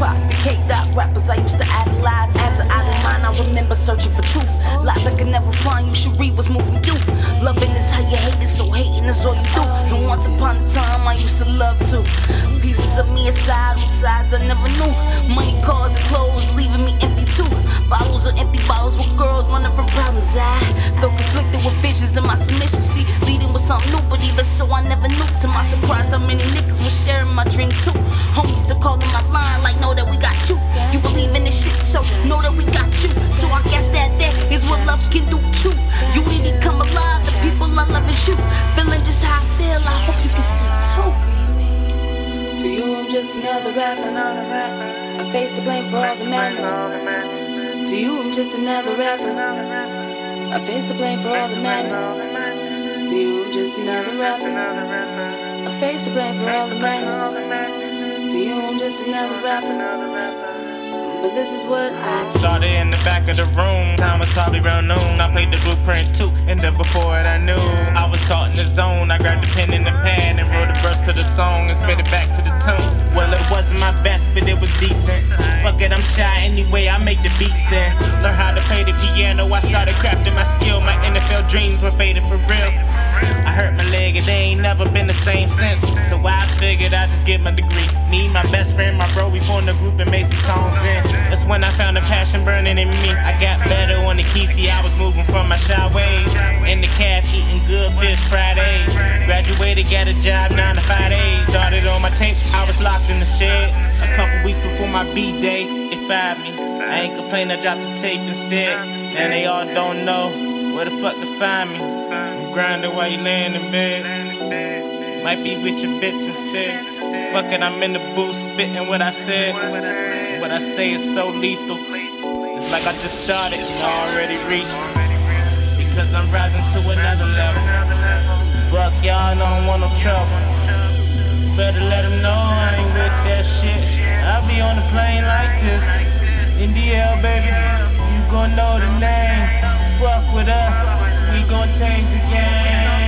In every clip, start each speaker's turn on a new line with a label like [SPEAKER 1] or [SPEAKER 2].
[SPEAKER 1] K-Dot rappers I used to idolize. As an idol mine, I remember searching for truth. Lies I could never find, you should read what's moving you. Loving is how you hate it, so hating is all you do. And once upon a time, I used to love too. Pieces of me aside, on sides I never knew. Money, cars, and clothes leaving me empty too. Bottles or empty bottles with girls running from problems. I felt conflicted with visions in my submission. See, leading with something new, but even so, I never knew. To my surprise, how many niggas were sharing my dream too. You. Feeling just how I feel, I hope you can see too.
[SPEAKER 2] To you, I'm just another rapper. I face the blame for all the madness. To you, I'm just another rapper. I face the blame for all the madness. To you, I'm just another rapper. I face the blame for all the madness. To you, I'm just another rapper. But this is what I
[SPEAKER 3] Started in the back of the room, time was probably around noon. I played the blueprint too, and then before it I knew I grabbed the pen and the pad and wrote a verse to the song and spit it back to the tune. Well, it wasn't my best, but it was decent. Fuck it, I'm shy anyway, I make the beats then. Learn how to play the piano, I started crafting my skill. My NFL dreams were faded for real. I hurt my leg and they ain't never been the same since. So I figured I'd just get my degree. Me, my best friend, my bro, we formed a group and made some songs then. That's when I found a passion burning in me. I got better on the key, see, I was moving from my shy ways. In the caf, eating good fish Fridays. Graduated, got a job, nine to five days. Started on my tape, I was locked in the shed. A couple weeks before my B day, they fired me. I ain't complain, I dropped the tape instead. And they all don't know where the fuck to find me. I'm grinding while you laying in bed. Might be with your bitch instead. Fuck it, I'm in the booth spitting what I said. What I say is so lethal. It's like I just started and already reached. Y'all, I don't want no trouble. Better let them know I ain't with that shit. I'll be on the plane like this. In air, baby. You gon' know the name. Fuck with us. We gon' change the game.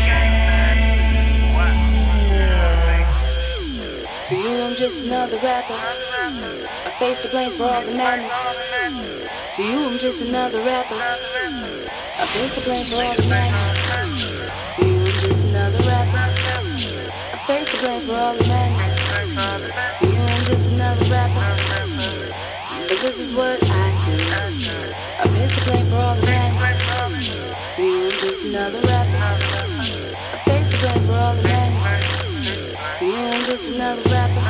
[SPEAKER 2] To you, I'm just another rapper. I face the blame for all the madness. To you, I'm just another rapper. I face the blame for all the madness. To you, I'm just. I face the blame for all the madness. To you, I'm just another rapper. But this is what I do. I face the blame for all the madness. To you, I'm just another rapper. I face the blame for all the madness. To you, I'm just another rapper.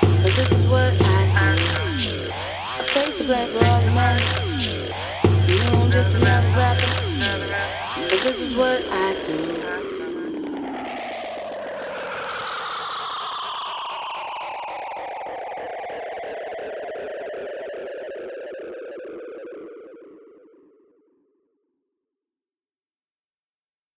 [SPEAKER 2] But this is what I do. I face the blame for all the madness. To you, I'm just another rapper. But this is what I do.